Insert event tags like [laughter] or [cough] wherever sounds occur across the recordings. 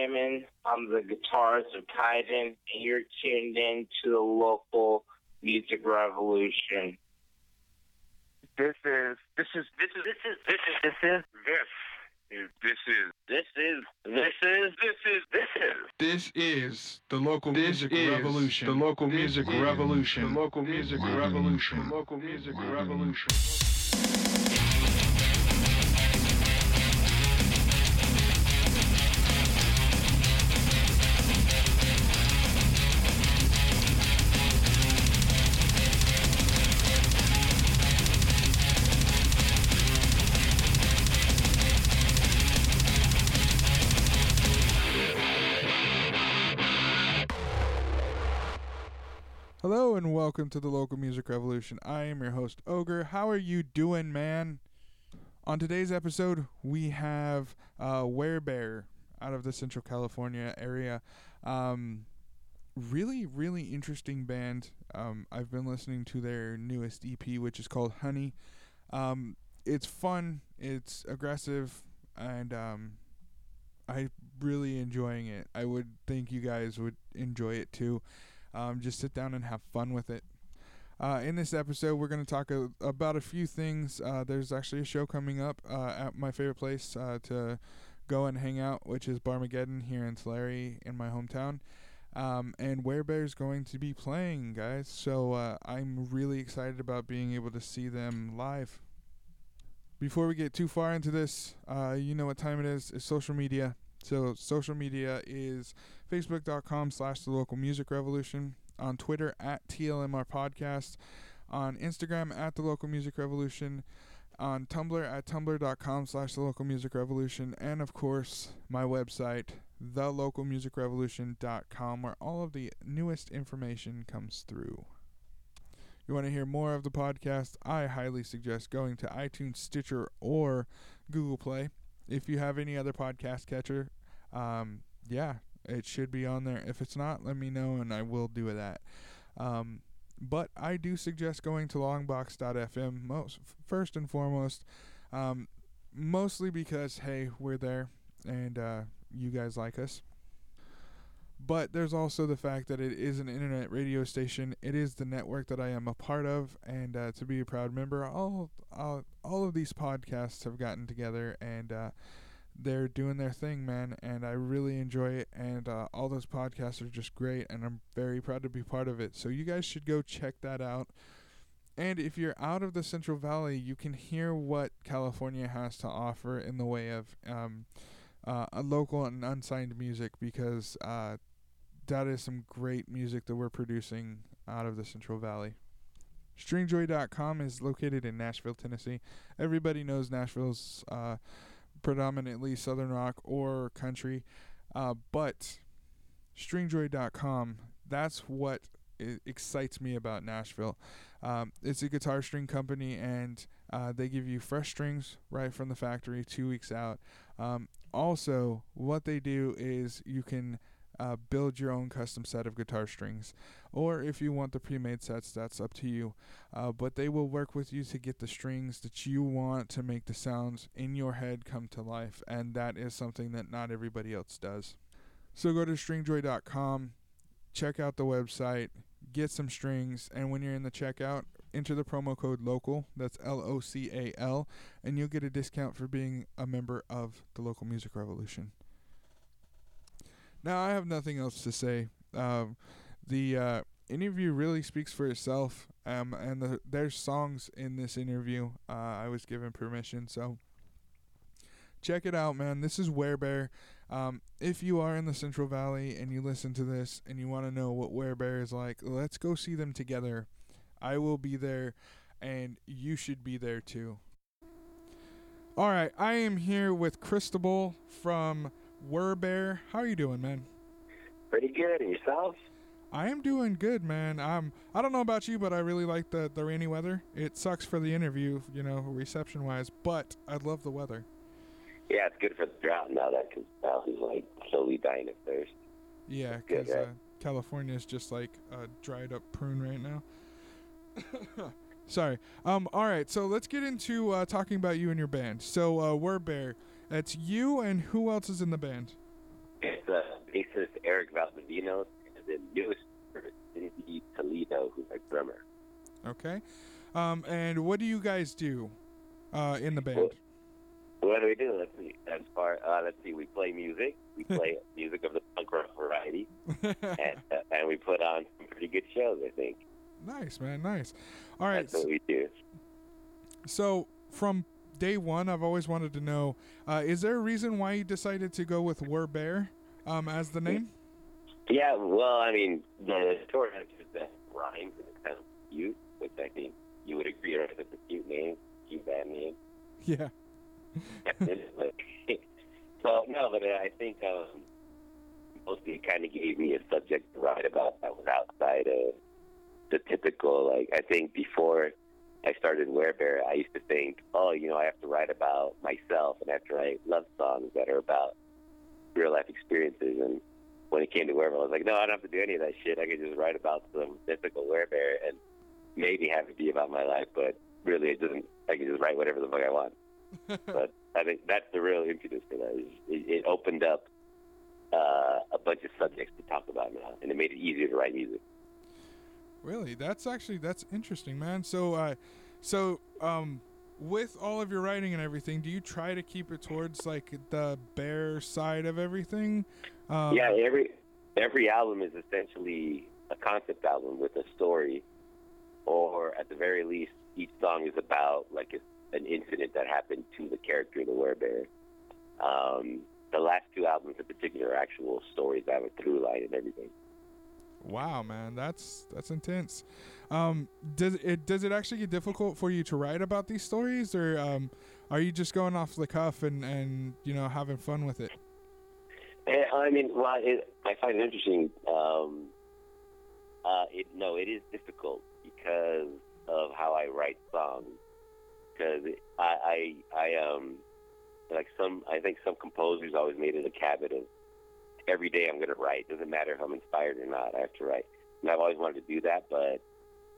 Raymond. I'm the guitarist of Kaiden, and you're tuned in to the local music revolution. This is this is this is this is this is this is this is this is this is this is this is This is the local music revolution. the local music revolution. The local music revolution. The local music revolution. Welcome to the local music revolution. I am your host Ogre. How are you doing, man? On today's episode, we have uh, Werebear out of the Central California area. Um, really, really interesting band. Um, I've been listening to their newest EP, which is called Honey. Um, it's fun. It's aggressive, and um, I really enjoying it. I would think you guys would enjoy it too. Um, just sit down and have fun with it. Uh, in this episode, we're going to talk a, about a few things. Uh, there's actually a show coming up uh, at my favorite place uh, to go and hang out, which is Barmageddon here in Tulare in my hometown. Um, and Werebear's going to be playing, guys. So uh, I'm really excited about being able to see them live. Before we get too far into this, uh, you know what time it is. It's social media. So social media is facebook.com slash the local music revolution, on Twitter at TLMR podcast, on Instagram at the local music revolution, on Tumblr at tumblr.com slash the local music revolution, and of course my website, thelocalmusicrevolution.com, where all of the newest information comes through. You want to hear more of the podcast? I highly suggest going to iTunes, Stitcher, or Google Play. If you have any other podcast catcher, um, yeah, it should be on there. If it's not, let me know and I will do that. Um, but I do suggest going to longbox.fm most first and foremost, um, mostly because hey, we're there and uh, you guys like us. But there's also the fact that it is an internet radio station. It is the network that I am a part of, and uh, to be a proud member, all all, all of these podcasts have gotten together and uh, they're doing their thing, man. And I really enjoy it. And uh, all those podcasts are just great, and I'm very proud to be part of it. So you guys should go check that out. And if you're out of the Central Valley, you can hear what California has to offer in the way of um, uh, local and unsigned music because uh, that is some great music that we're producing out of the Central Valley. Stringjoy.com is located in Nashville, Tennessee. Everybody knows Nashville's uh, predominantly southern rock or country, uh, but stringjoy.com, that's what excites me about Nashville. Um, it's a guitar string company, and uh, they give you fresh strings right from the factory two weeks out. Um, also, what they do is you can uh, build your own custom set of guitar strings. Or if you want the pre made sets, that's up to you. Uh, but they will work with you to get the strings that you want to make the sounds in your head come to life. And that is something that not everybody else does. So go to stringjoy.com, check out the website, get some strings, and when you're in the checkout, enter the promo code LOCAL, that's L O C A L, and you'll get a discount for being a member of the Local Music Revolution. Now, I have nothing else to say. Um, the uh, interview really speaks for itself, um, and the, there's songs in this interview. Uh, I was given permission, so check it out, man. This is Werebear. Um, if you are in the Central Valley and you listen to this and you want to know what Werebear is like, let's go see them together. I will be there, and you should be there too. All right, I am here with Cristobal from Werebear. How are you doing, man? Pretty good. And yourself? I am doing good, man. Um, I don't know about you, but I really like the the rainy weather. It sucks for the interview, you know, reception wise, but I love the weather. Yeah, it's good for the drought now that because Valley's like slowly dying of thirst. Yeah, because yeah. uh, California is just like a dried up prune right now. [laughs] Sorry. Um. All right. So let's get into uh, talking about you and your band. So uh, Werebear. That's you and who else is in the band? It's uh, bassist Eric Valdivino and the newest Cindy Toledo, who's our drummer. Okay. Um, and what do you guys do uh, in the band? What do we do? Let's see. As far, uh, let's see. We play music. We [laughs] play music of the punk rock variety, [laughs] and, uh, and we put on some pretty good shows. I think nice, man. Nice. All right. that's what we do. So from day one, I've always wanted to know: uh, is there a reason why you decided to go with Werebear um, as the name? Yeah, well, I mean, the short answer is that rhymes and it's kind of cute, which I think you would agree right? It's a cute name, cute band name. Yeah. [laughs] So no, but I think um, mostly it kind of gave me a subject to write about that was outside of the typical. Like I think before I started Werebear, I used to think, oh, you know, I have to write about myself and I have to write love songs that are about real life experiences. And when it came to Werebear, I was like, no, I don't have to do any of that shit. I could just write about some mythical Werebear and maybe have it be about my life, but really, it doesn't. I can just write whatever the fuck I want [laughs] but I think that's the real impetus for that. It, it opened up uh, a bunch of subjects to talk about now, and it made it easier to write music. Really, that's actually that's interesting, man. So, uh, so um, with all of your writing and everything, do you try to keep it towards like the bear side of everything? Um, yeah, every every album is essentially a concept album with a story, or at the very least, each song is about like an incident that happened to the character, the werebear. Um, the last two albums in particular are actual stories that have a through line and everything. Wow, man, that's that's intense. Um, does it does it actually get difficult for you to write about these stories, or um, are you just going off the cuff and and you know having fun with it? Eh, I mean, well, it, I find it interesting. Um, uh, it, no, it is difficult because of how I write songs. Because I, I, I, um, like some, I think some composers always made it a habit of every day I'm going to write. Doesn't matter if I'm inspired or not. I have to write. And I've always wanted to do that, but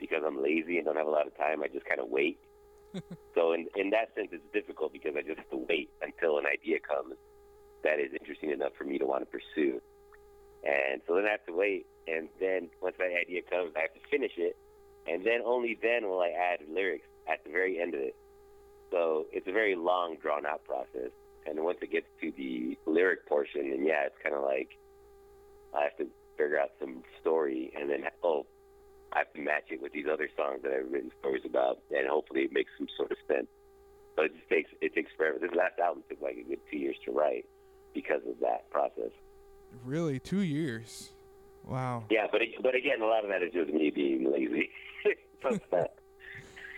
because I'm lazy and don't have a lot of time, I just kind of wait. [laughs] so in in that sense, it's difficult because I just have to wait until an idea comes that is interesting enough for me to want to pursue. And so then I have to wait, and then once that idea comes, I have to finish it, and then only then will I add lyrics at the very end of it. So it's a very long, drawn out process. And once it gets to the lyric portion, then yeah, it's kind of like I have to figure out some story, and then oh, I have to match it with these other songs that I've written stories about, and hopefully it makes some sort of sense. But it just takes it takes forever. This last album took like a good two years to write because of that process. Really, two years. Wow. Yeah, but but again, a lot of that is just me being lazy. [laughs] it's [laughs]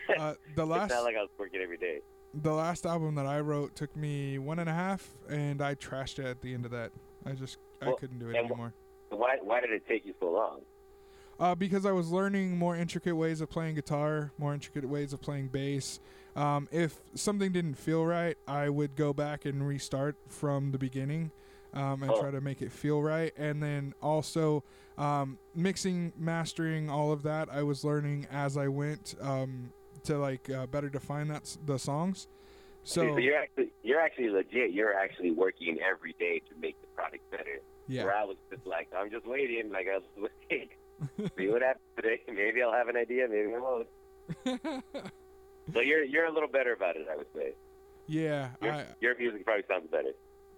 Uh, the it's last not like I was working every day. The last album that I wrote took me one and a half, and I trashed it at the end of that. I just I couldn't do it anymore. Why why did it take you so long? Uh, because I was learning more intricate ways of playing guitar, more intricate ways of playing bass. Um, if something didn't feel right, I would go back and restart from the beginning um, and Oh. try to make it feel right. And then also um, mixing, mastering, all of that, I was learning as I went um, to like uh, better define that the songs. So, So you're actually you're actually legit. You're actually working every day to make the product better. yeah, Where I was just like, I'm just waiting. Like I was [laughs] waiting. See what happens today. Maybe I'll have an idea. Maybe I won't. [laughs] So you're you're a little better about it, I would say. yeah. Your, I, your music probably sounds better.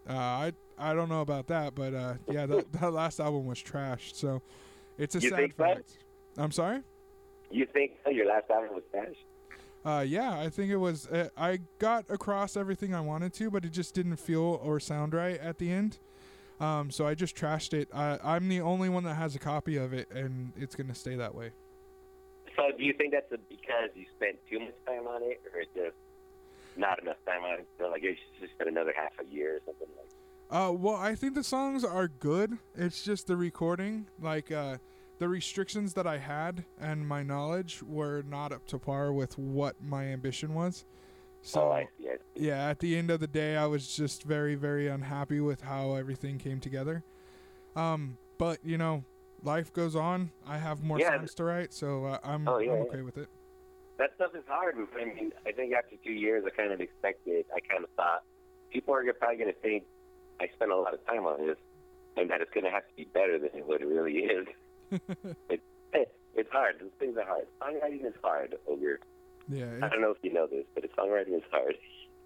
Uh, I I don't know about that, but uh, yeah, that, [laughs] that last album was trashed. So it's a You sad fact. I'm sorry. You think? Your last album was trash? Uh, yeah, I think it was. Uh, I got across everything I wanted to, but it just didn't feel or sound right at the end. Um, so I just trashed it. I, I'm the only one that has a copy of it, and it's gonna stay that way. So do you think that's a, because you spent too much time on it, or just not enough time on it? So like you should just spend another half a year or something like. Uh, well, I think the songs are good. It's just the recording, like uh, the restrictions that I had and my knowledge were not up to par with what my ambition was. So oh, I see. I see. yeah, at the end of the day, I was just very, very unhappy with how everything came together. Um, but you know, life goes on. I have more Yeah. songs to write, so uh, I'm, Oh, yeah, I'm yeah. okay with it. That stuff is hard. I mean, I think after two years, I kind of expected. I kind of thought people are probably going to think I spent a lot of time on this, and that it's going to have to be better than what it really is. [laughs] it, it's hard. Those things are hard. Songwriting is hard, Ogre. Yeah, I don't know if you know this, but songwriting is hard.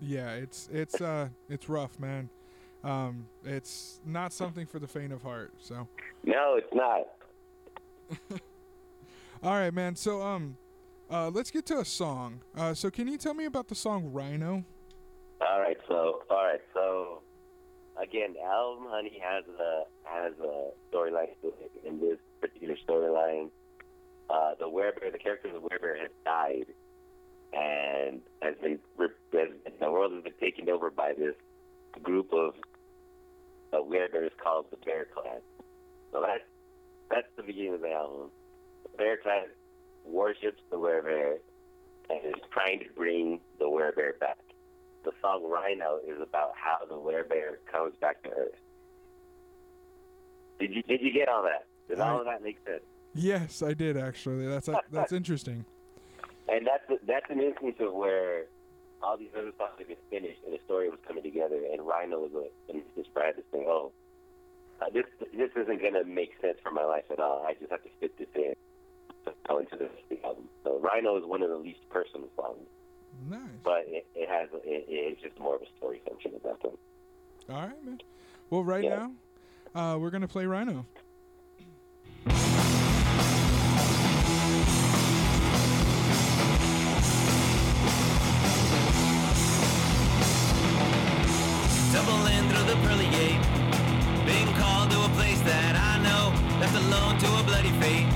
yeah, it's it's uh [laughs] it's rough, man. Um, it's not something for the faint of heart. So, No, it's not. [laughs] all right, man. So, um, uh, let's get to a song. Uh, so can you tell me about the song Rhino? All right, so all right, so again, album Honey has a has a storyline to it. In this particular storyline, uh, the werebear, the character of the werebear, has died, and as rip- has, the world has been taken over by this group of uh, werebears called the Bear Clan. So that's that's the beginning of the album. The Bear Clan worships the werebear and is trying to bring the werebear back the song Rhino is about how the werebear comes back to Earth. Did you did you get all that? Does all of that make sense? Yes, I did actually. That's uh, [laughs] that's interesting. And that's that's an instance of where all these other songs have been finished and the story was coming together, and Rhino was like, and just Brad to say, "Oh, uh, this this isn't gonna make sense for my life at all. I just have to fit this in to go into this album." So Rhino is one of the least personal songs, Nice. but it, it has it, it's just more of a story function at that point. All right, man. Well, right Yeah. now, uh, we're gonna play Rhino. Alone to a bloody fate.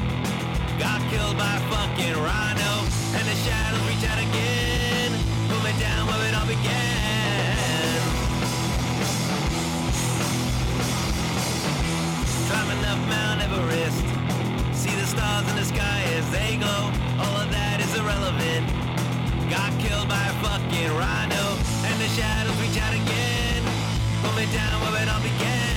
Got killed by a fucking rhino. And the shadows reach out again. Pull me down where it all began. Climbing up Mount Everest. See the stars in the sky as they glow. All of that is irrelevant. Got killed by a fucking rhino, and the shadows reach out again. Pull me down where it all began.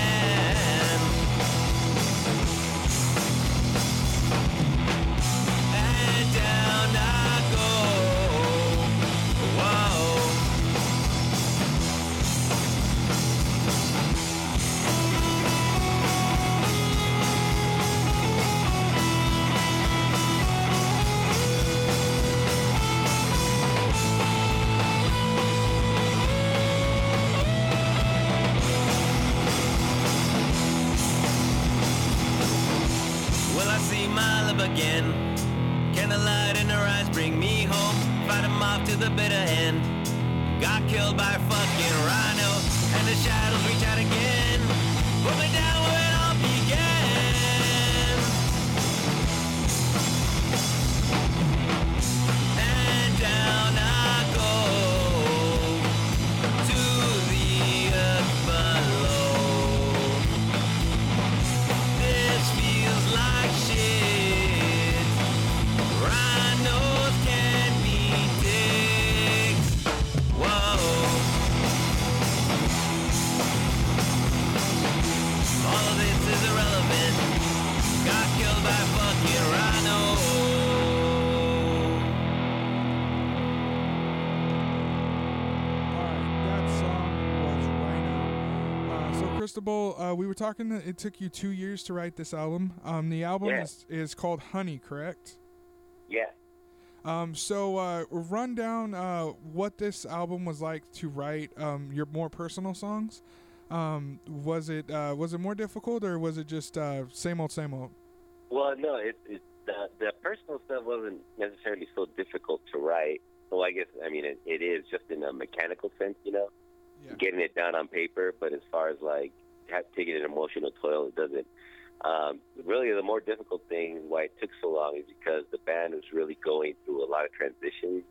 Uh, so, Cristobal, uh, we were talking. That it took you two years to write this album. Um, the album Yeah. is is called Honey, correct? Yeah. Um, so uh, run down uh, what this album was like to write um, your more personal songs. Um, was it uh, was it more difficult or was it just uh, same old same old? Well, no, it, it the the personal stuff wasn't necessarily so difficult to write. Well, I guess I mean it, it is just in a mechanical sense, you know, Yeah. getting it down on paper. But as far as like taking an emotional toll, it doesn't. Um, really, the more difficult thing why it took so long is because the band was really going through a lot of transitions.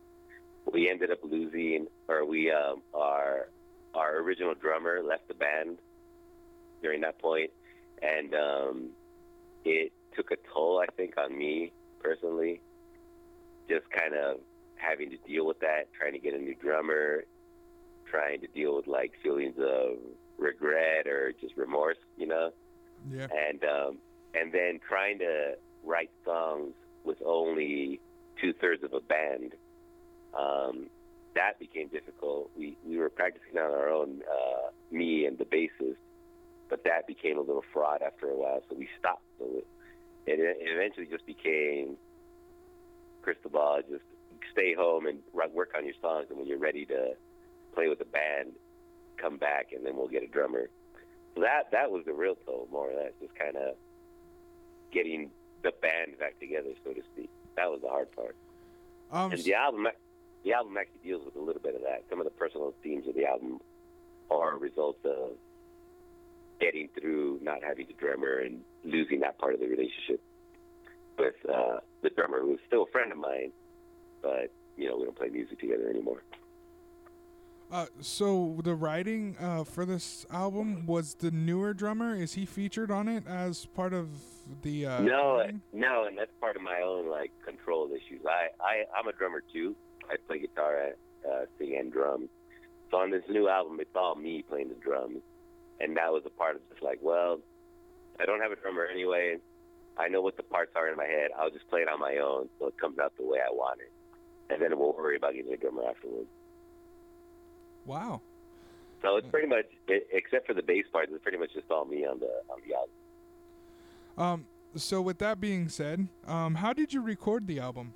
We ended up losing, or we um, our our original drummer left the band during that point, and um, it took a toll, I think, on me personally. Just kind of having to deal with that, trying to get a new drummer, trying to deal with like feelings of regret or just remorse, you know, Yeah. and um, and then trying to write songs with only two thirds of a band. Um, that became difficult. We we were practicing on our own, uh, me and the bassist, but that became a little fraud after a while, so we stopped. So it, it, it eventually just became Cristobal, just stay home and work on your songs, and when you're ready to play with the band, come back, and then we'll get a drummer. So that that was the real toll, more or less, just kind of getting the band back together, so to speak. That was the hard part. Um, And the album, the album actually deals with a little bit of that. Some of the personal themes of the album are a result of getting through not having the drummer and losing that part of the relationship with uh, the drummer, who's still a friend of mine, but you know we don't play music together anymore. Uh, so the writing uh, for this album was the newer drummer. Is he featured on it as part of the? Uh, no, writing? no, and that's part of my own like control issues. I, I I'm a drummer too. I play guitar, uh, sing, and drum. So on this new album, it's all me playing the drums, and that was a part of just like, well, I don't have a drummer anyway. I know what the parts are in my head. I'll just play it on my own, so it comes out the way I want it, and then we'll worry about getting a drummer afterwards. Wow. So it's pretty much, except for the bass parts, it's pretty much just all me on the on the album. Um. So with that being said, um, how did you record the album?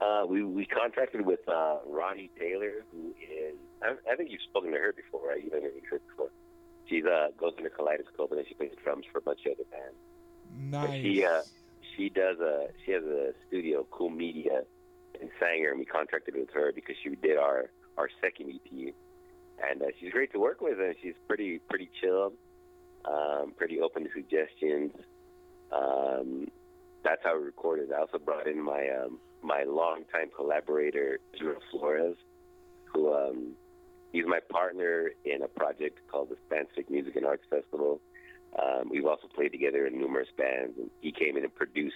Uh, we we contracted with uh, Ronnie Taylor, who is I, I think you've spoken to her before, right? You've interviewed her before. She's uh goes into Kaleidoscope and then she plays drums for a bunch of other bands. But Nice. she uh she does a she has a studio, Cool Media, in Sanger, and we contracted with her because she did our our second EP, and uh, she's great to work with, and she's pretty pretty chill, um, pretty open to suggestions. Um, that's how we recorded. I also brought in my um, my longtime collaborator, Drew Flores, who um, he's my partner in a project called the Spanstic Music and Arts Festival. Um, we've also played together in numerous bands, and he came in and produced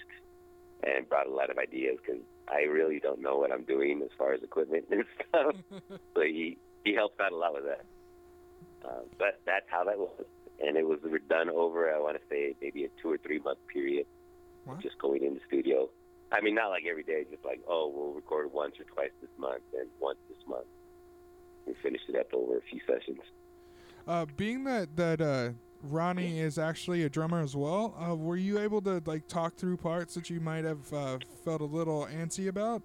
and brought a lot of ideas because I really don't know what I'm doing as far as equipment and [laughs] stuff. [laughs] so he he helped out a lot with that. Uh, but that's how that was, and it was done over I want to say maybe a two or three month period, Wow. just going in the studio. I mean, not like every day, just like oh, we'll record once or twice this month and once this month. We finished it up over a few sessions. Uh, being that that uh, Ronnie is actually a drummer as well, uh, were you able to like talk through parts that you might have uh, felt a little antsy about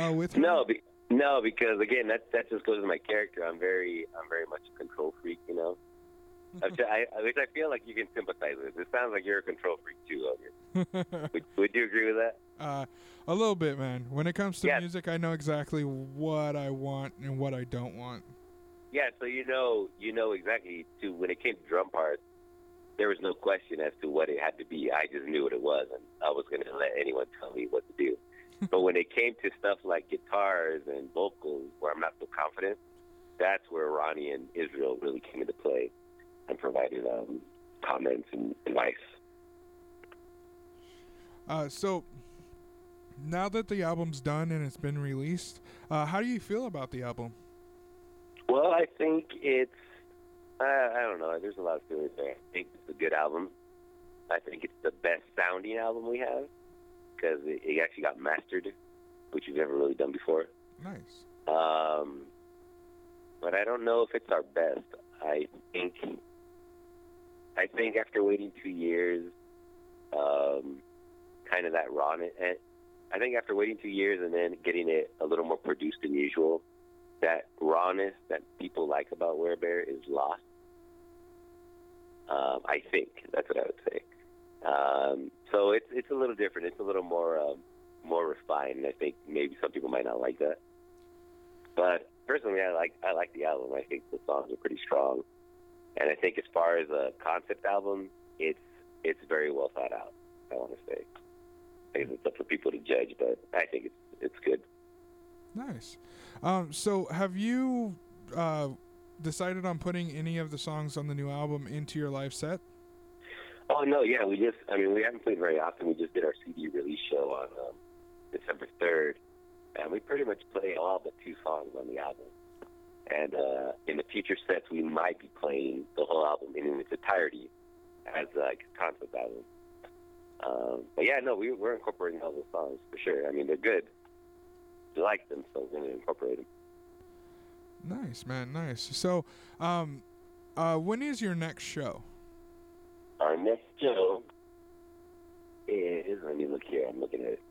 uh, with her? No, be, no, because again, that that just goes with my character. I'm very, I'm very much a control freak, you know. [laughs] I'm ju- I, I, which I feel like you can sympathize with. It sounds like you're a control freak too. Logan. [laughs] Would, would you agree with that? uh, a little bit, man. When it comes to Yeah. music, I know exactly what I want and what I don't want. Yeah. So you know, you know exactly. To when it came to drum parts, there was no question as to what it had to be. I just knew what it was, and I was going to let anyone tell me what to do. [laughs] but when it came to stuff like guitars and vocals, where I'm not so confident, that's where Ronnie and Israel really came into play and provided um, comments and advice. Uh, so now that the album's done and it's been released, uh, how do you feel about the album? Well, I think it's. Uh, I don't know. There's a lot of feelings there. I think it's a good album. I think it's the best sounding album we have because it, it actually got mastered, which we've never really done before. Nice. Um, but I don't know if it's our best. I think. I think after waiting two years, um, kind of that rawness. I think after waiting two years and then getting it a little more produced than usual, that rawness that people like about Werebear is lost. Um, I think that's what I would say. Um, so it's it's a little different. It's a little more um, more refined. I think maybe some people might not like that. But personally, I like I like the album. I think the songs are pretty strong, and I think as far as a concept album, it's it's very well thought out. I want to say. I guess it's up for people to judge, but I think it's it's good. Nice. Um, so have you uh, decided on putting any of the songs on the new album into your live set? Oh no, yeah, we just I mean we haven't played very often. We just did our CD release show on um, December third, and we pretty much play all but two songs on the album. And uh, in the future sets, we might be playing the whole album in its entirety as like a concept album. Um, but yeah, no, we, we're incorporating all those songs for sure. I mean, they're good. We like them, so we're gonna incorporate them. Nice, man. Nice. So, um, Uh, when is your next show? Our next show is, let me look here, I'm looking at it.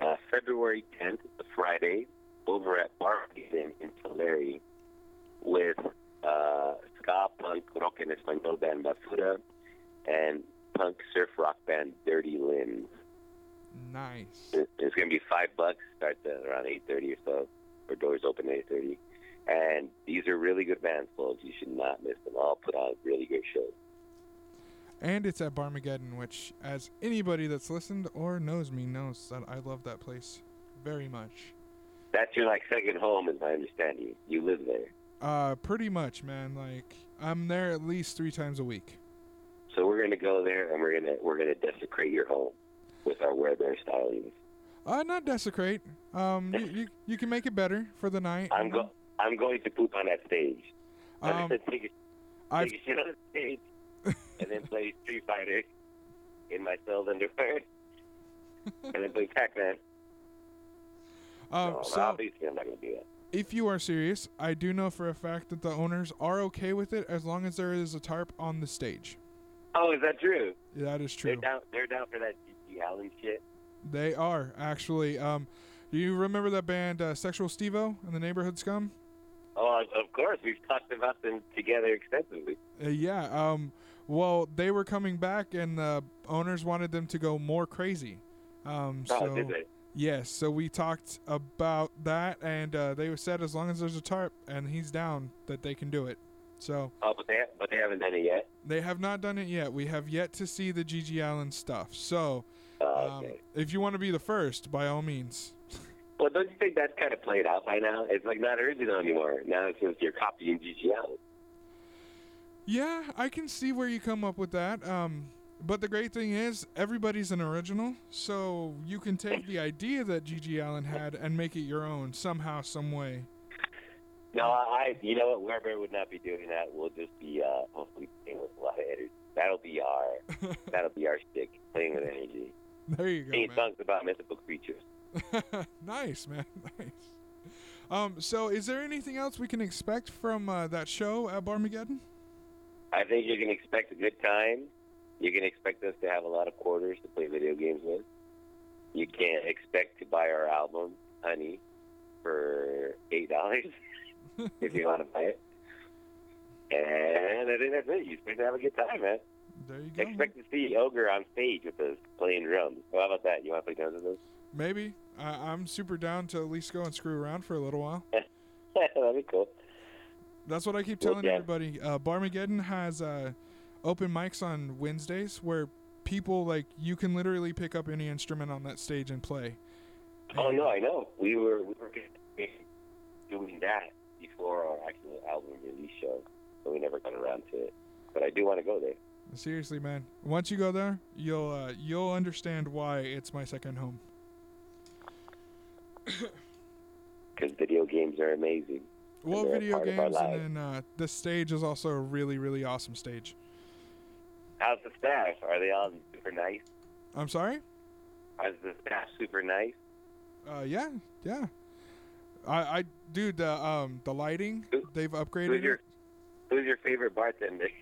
Uh, February 10th, it's Friday, over at Barmageddon in Tulare with uh, ska, punk, rock en español band Bafuda and punk surf rock band Dirty Limbs. Nice. It- It's going to be five bucks, starts at around 8.30 or so, or doors open at 8.30. And these are really good bands, folks. You should not miss them. All put on really great shows. And it's at Barmageddon, which, as anybody that's listened or knows me knows that I love that place very much. That's your like second home, is my understanding. You You live there, Uh, pretty much, man. Like I'm there at least three times a week. so we're gonna go there and we're gonna we're gonna desecrate your home with our Werebear stylings. Uh, not desecrate. Um, you, you you can make it better for the night. I'm go I'm going to poop on that stage. I'm Um, take a, I've take a shit on the stage and then play Street Fighter in my cell's underwear and then play Pac-Man. um, no, so obviously I'm not gonna do that. if you are serious, I do know for a fact that the owners are okay with it as long as there is a tarp on the stage. Oh, is that true? That is true. They're down. They're down for that Shit. They are actually. Um, do you remember that band uh, Sexual Stevo and the Neighborhood Scum? Oh, of course. We've talked about them together extensively. Uh, yeah. Um. Well, they were coming back, and the owners wanted them to go more crazy. Um. Oh, So did they? yes. So we talked about that, and uh, they said as long as there's a tarp and he's down, that they can do it. So Oh, but they but they haven't done it yet. they have not done it yet. We have yet to see the G.G. Allin stuff. So Oh, um, okay. if you want to be the first, by all means. Well, don't you think that's kind of played out by now? It's like not original anymore. Now it's just you're copying G.G. Allin. Yeah, I can see where you come up with that. Um, but the great thing is, everybody's an original, so you can take the [laughs] idea that G.G. Allin had and make it your own somehow, some way. No, I. You know what? Werebear would not be doing that. We'll just be uh, hopefully playing with a lot of energy. That'll be our. [laughs] that'll be our stick. Playing with energy. [laughs] there you go, Singing man. songs about mythical creatures. [laughs] nice, man. [laughs] Nice. Um, so is there anything else we can expect from uh, that show at Barmageddon? I think you can expect a good time. You can expect us to have a lot of quarters to play video games with. You can't expect to buy our album, Honey, for eight dollars if you want to buy it. And I think that's it. You expect to have a good time, man. There you go. Expect to see Ogre on stage with us playing drums. So how about that? You want to play drums with us? Maybe. I- I'm super down to at least go and screw around for a little while. [laughs] That'd be cool. That's what I keep Well, telling yeah. everybody. Uh, Barmageddon has uh, open mics on Wednesdays where people like you can literally pick up any instrument on that stage and play. Oh no, I know. We were we were doing that before our actual album release show, but we never got around to it. But I do want to go there. Seriously, man. Once you go there, you'll uh, you'll understand why it's my second home. [coughs] because video games are amazing. Well, video part of our games, and then uh, the stage is also a really really awesome stage. How's the staff? Are they all super nice? I'm sorry. Is the staff super nice? Uh, yeah, yeah. I, I, dude, the um, the lighting, Who- they've Who's upgraded your it. Who's your favorite bartender? [laughs]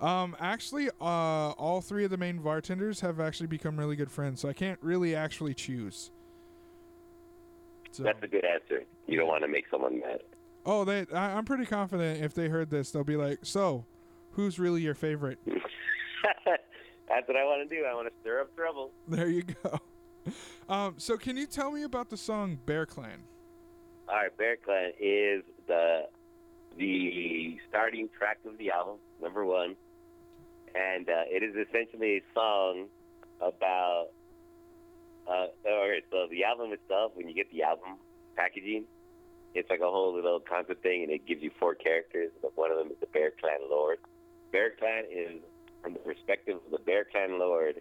Um, actually, uh, all three of the main bartenders have actually become really good friends, so I can't really actually choose. So, That's a good answer. You don't want to make someone mad. oh, they, I, I'm pretty confident if they heard this, they'll be like, "So, who's really your favorite?" [laughs] That's what I want to do. I want to stir up trouble. There you go. Um, so can you tell me about the song Bear Clan? All right, Bear Clan is the the starting track of the album, number one, and uh, it is essentially a song about. Uh, all right, so the album itself, when you get the album packaging, it's like a whole little concept thing, and it gives you four characters. But one of them is the Bear Clan Lord. Bear Clan is from the perspective of the Bear Clan Lord,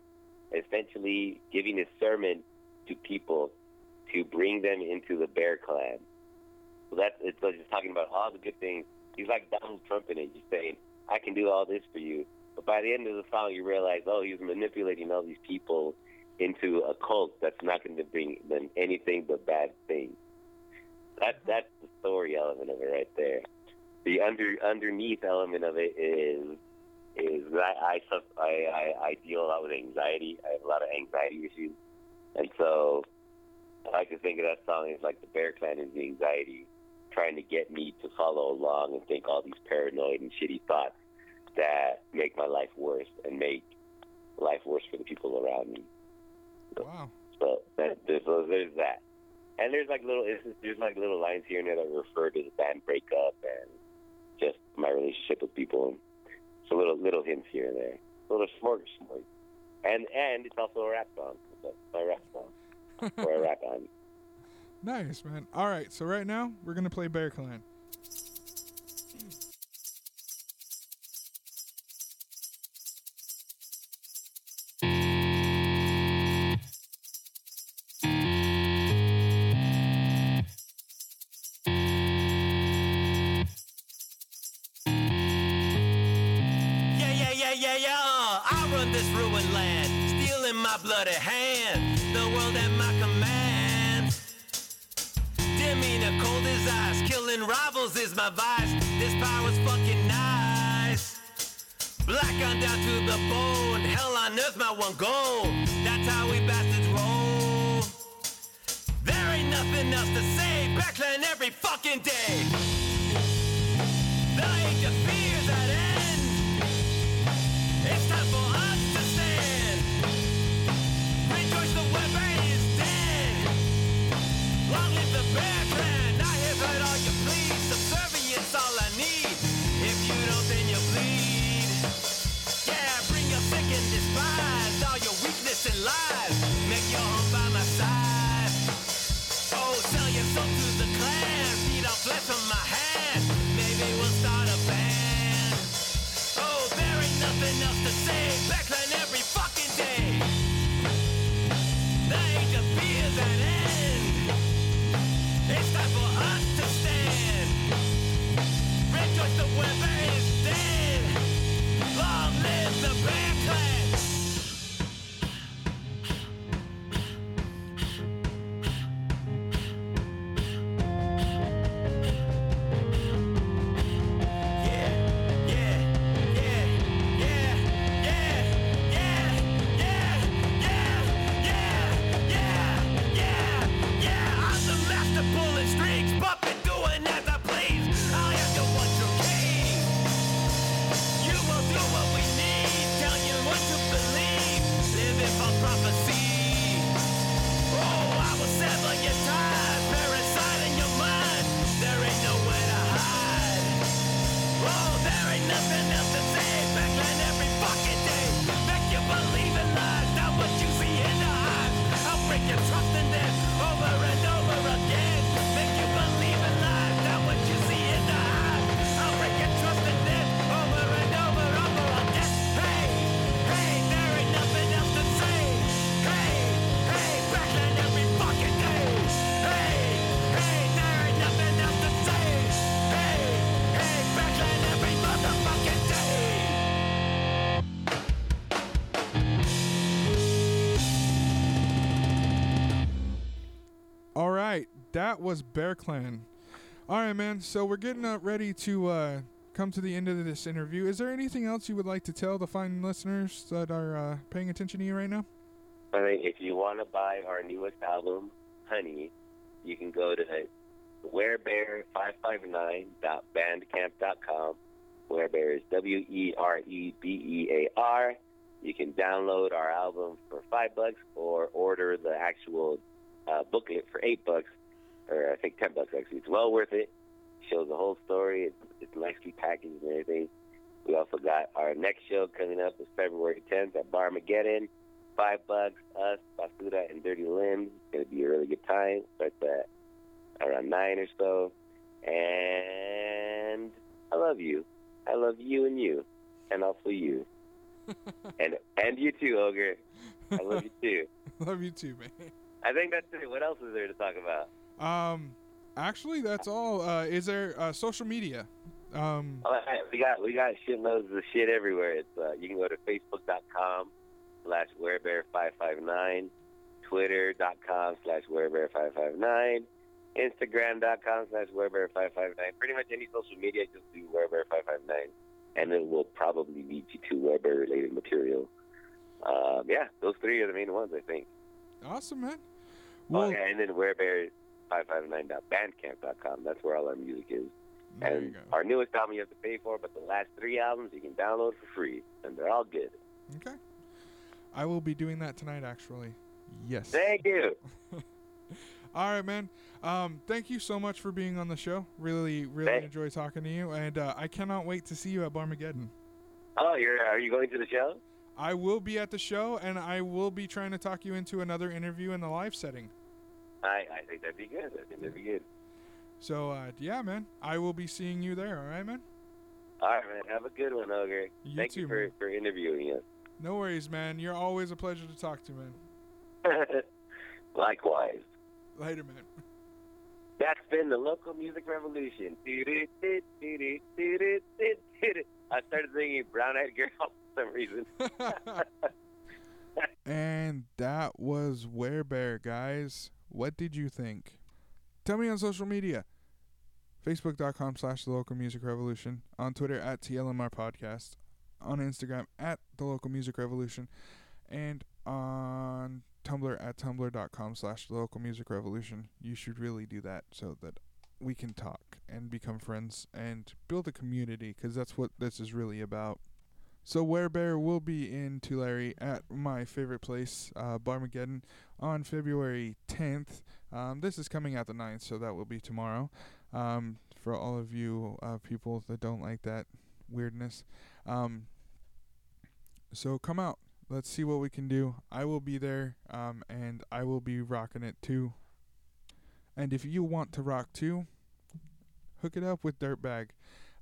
essentially giving a sermon to people to bring them into the Bear Clan. So that's it's just talking about all the good things. He's like Donald Trump in it, just saying, "I can do all this for you." But by the end of the song, you realize, oh, he's manipulating all these people into a cult that's not going to bring them anything but bad things. That mm-hmm. that's the story element of it right there. the under underneath element of it is is that I I I I deal a lot with anxiety. I have a lot of anxiety issues, and so I like to think of that song as like the Bear Clan is the anxiety, trying to get me to follow along and think all these paranoid and shitty thoughts that make my life worse and make life worse for the people around me. Wow. So that, there's, so there's that. And there's like little there's like little lines here and there that refer to the band breakup and just my relationship with people. So little little hints here and there, a little smorgasbord. And and it's also a rap song. My rap song or a rap [laughs] on. Nice, man. All right, so right now we're gonna play Bear Clan. Bloody hand, the world at my command. Demeanor cold as ice, killing rivals is my vice. This power's fucking nice. Black on down to the bone, hell on earth, my one goal. That's how we bastards roll. There ain't nothing else to say, backline every fucking day. That was Bear Clan. All right, man. So we're getting uh, ready to uh, come to the end of this interview. Is there anything else you would like to tell the fine listeners that are uh, paying attention to you right now? I mean, if you want to buy our newest album, Honey, you can go to werebear559.bandcamp.com. Werebear is W E R E B E A R. You can download our album for five bucks or order the actual uh, booklet for eight bucks, or I think ten bucks actually. It's well worth it. Shows the whole story. It's, it's nicely packaged and everything. We also got our next show coming up is February 10th at Barmageddon. Five bucks, us, Basura, and Dirty Limbs. It's going to be a really good time. Starts at around nine or so. And I love you. I love you and you, and also you, [laughs] and and you too, Ogre. I love you too. [laughs] Love you too, man. I think that's it. What else is there to talk about? Um, actually, that's all. Uh, is there uh, social media? Um, right, we got we got shitloads of shit everywhere. It's uh, you can go to facebook.com slash werebear559, twitter.com slash werebear559, Instagram.com slash Werebear559. Pretty much any social media, just do Werebear559. And it will probably lead you to Werebear related material. Um, yeah, those three are the main ones, I think. Awesome, man. Oh, yeah, and then Werebear559.bandcamp.com. That's where all our music is. there and our newest album you have to pay for, but the last three albums you can download for free, and they're all good. Okay. I will be doing that tonight, actually. Yes. Thank you. [laughs] All right, man. Um, thank you so much for being on the show. Really, really Thank- enjoy talking to you, and uh, I cannot wait to see you at Barmageddon. Oh, you're are you going to the show? I will be at the show, and I will be trying to talk you into another interview in the live setting. I I think that'd be good. I think that'd be good. So, uh, yeah, man, I will be seeing you there. All right, man. All right, man. Have a good one, Ogre. You Thank too, you for, man. for interviewing us. No worries, man. You're always a pleasure to talk to, man. [laughs] Likewise. Later, man. That's been the local music revolution. [laughs] I started singing Brown Eyed Girl [laughs] for some reason. and that was Werebear, guys. What did you think? Tell me on social media. Facebook.com slash the local music revolution. On Twitter at TLMR podcast. On Instagram at the local music revolution. And on Tumblr at tumblr.com slash the local music revolution. You should really do that so that we can talk and become friends and build a community because that's what this is really about. So Werebear will be in Tulare at my favorite place, uh, Barmageddon, on February 10th. Um, this is coming out the 9th, so that will be tomorrow. Um, for all of you uh, people that don't like that weirdness. Um, so come out. Let's see what we can do. I will be there, um, and I will be rocking it too. And if you want to rock too, hook it up with Dirtbag.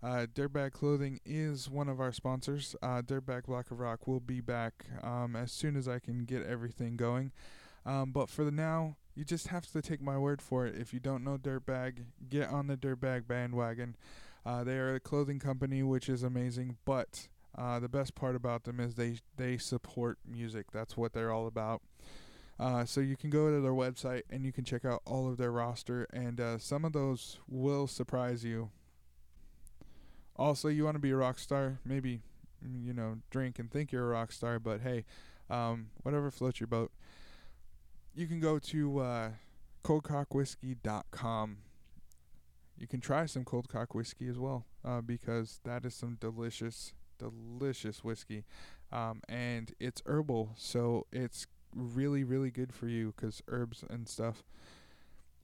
Uh, Dirtbag Clothing is one of our sponsors. Uh, Dirtbag Block of Rock will be back um, as soon as I can get everything going. Um, but for the now, you just have to take my word for it. If you don't know Dirtbag, get on the Dirtbag bandwagon. Uh, they are a clothing company, which is amazing. But uh, the best part about them is they they support music. That's what they're all about. Uh, so you can go to their website and you can check out all of their roster, and uh, some of those will surprise you. Also, you want to be a rock star, maybe mm, you know drink and think you're a rock star, but hey, um, whatever floats your boat. You can go to uh, coldcockwhiskey.com. You can try some cold cock whiskey as well, uh, because that is some delicious, delicious whiskey, um, and it's herbal, so it's really, really good for you because herbs and stuff.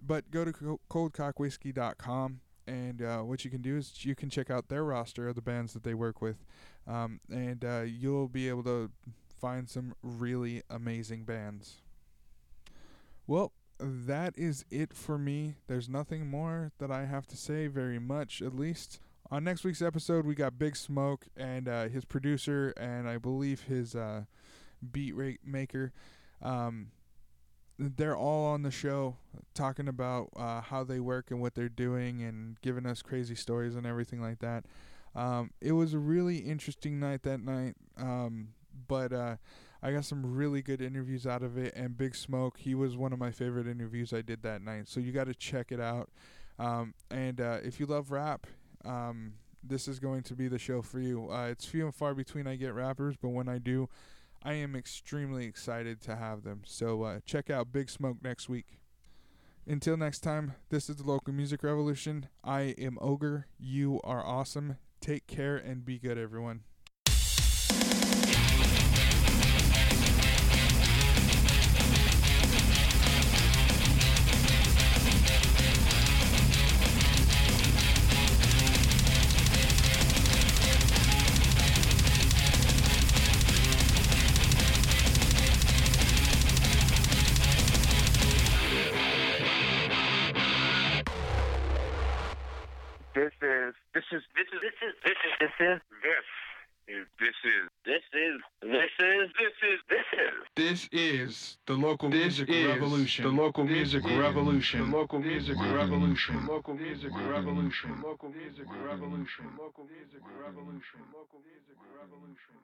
But go to co- coldcockwhiskey.com, and uh, what you can do is you can check out their roster of the bands that they work with, um, and uh, you'll be able to find some really amazing bands. Well, that is it for me. There's nothing more that I have to say, very much at least. On next week's episode, we got Big Smoke and uh, his producer, and I believe his uh, beat rate maker. Um, they're all on the show talking about uh, how they work and what they're doing and giving us crazy stories and everything like that. Um, it was a really interesting night that night, um, but uh, I got some really good interviews out of it. And Big Smoke, he was one of my favorite interviews I did that night. So you got to check it out. Um, and uh, if you love rap, um, this is going to be the show for you. Uh, it's few and far between I get rappers, but when I do, I am extremely excited to have them. So uh, check out Big Smoke next week. Until next time, this is the Local Music Revolution. I am Ogre. You are awesome. Take care and be good, everyone. The Local This Music is Revolution. the local music revolution. The Local Music Revolution. Local music revolution. Local music revolution. Local music revolution. Local music revolution.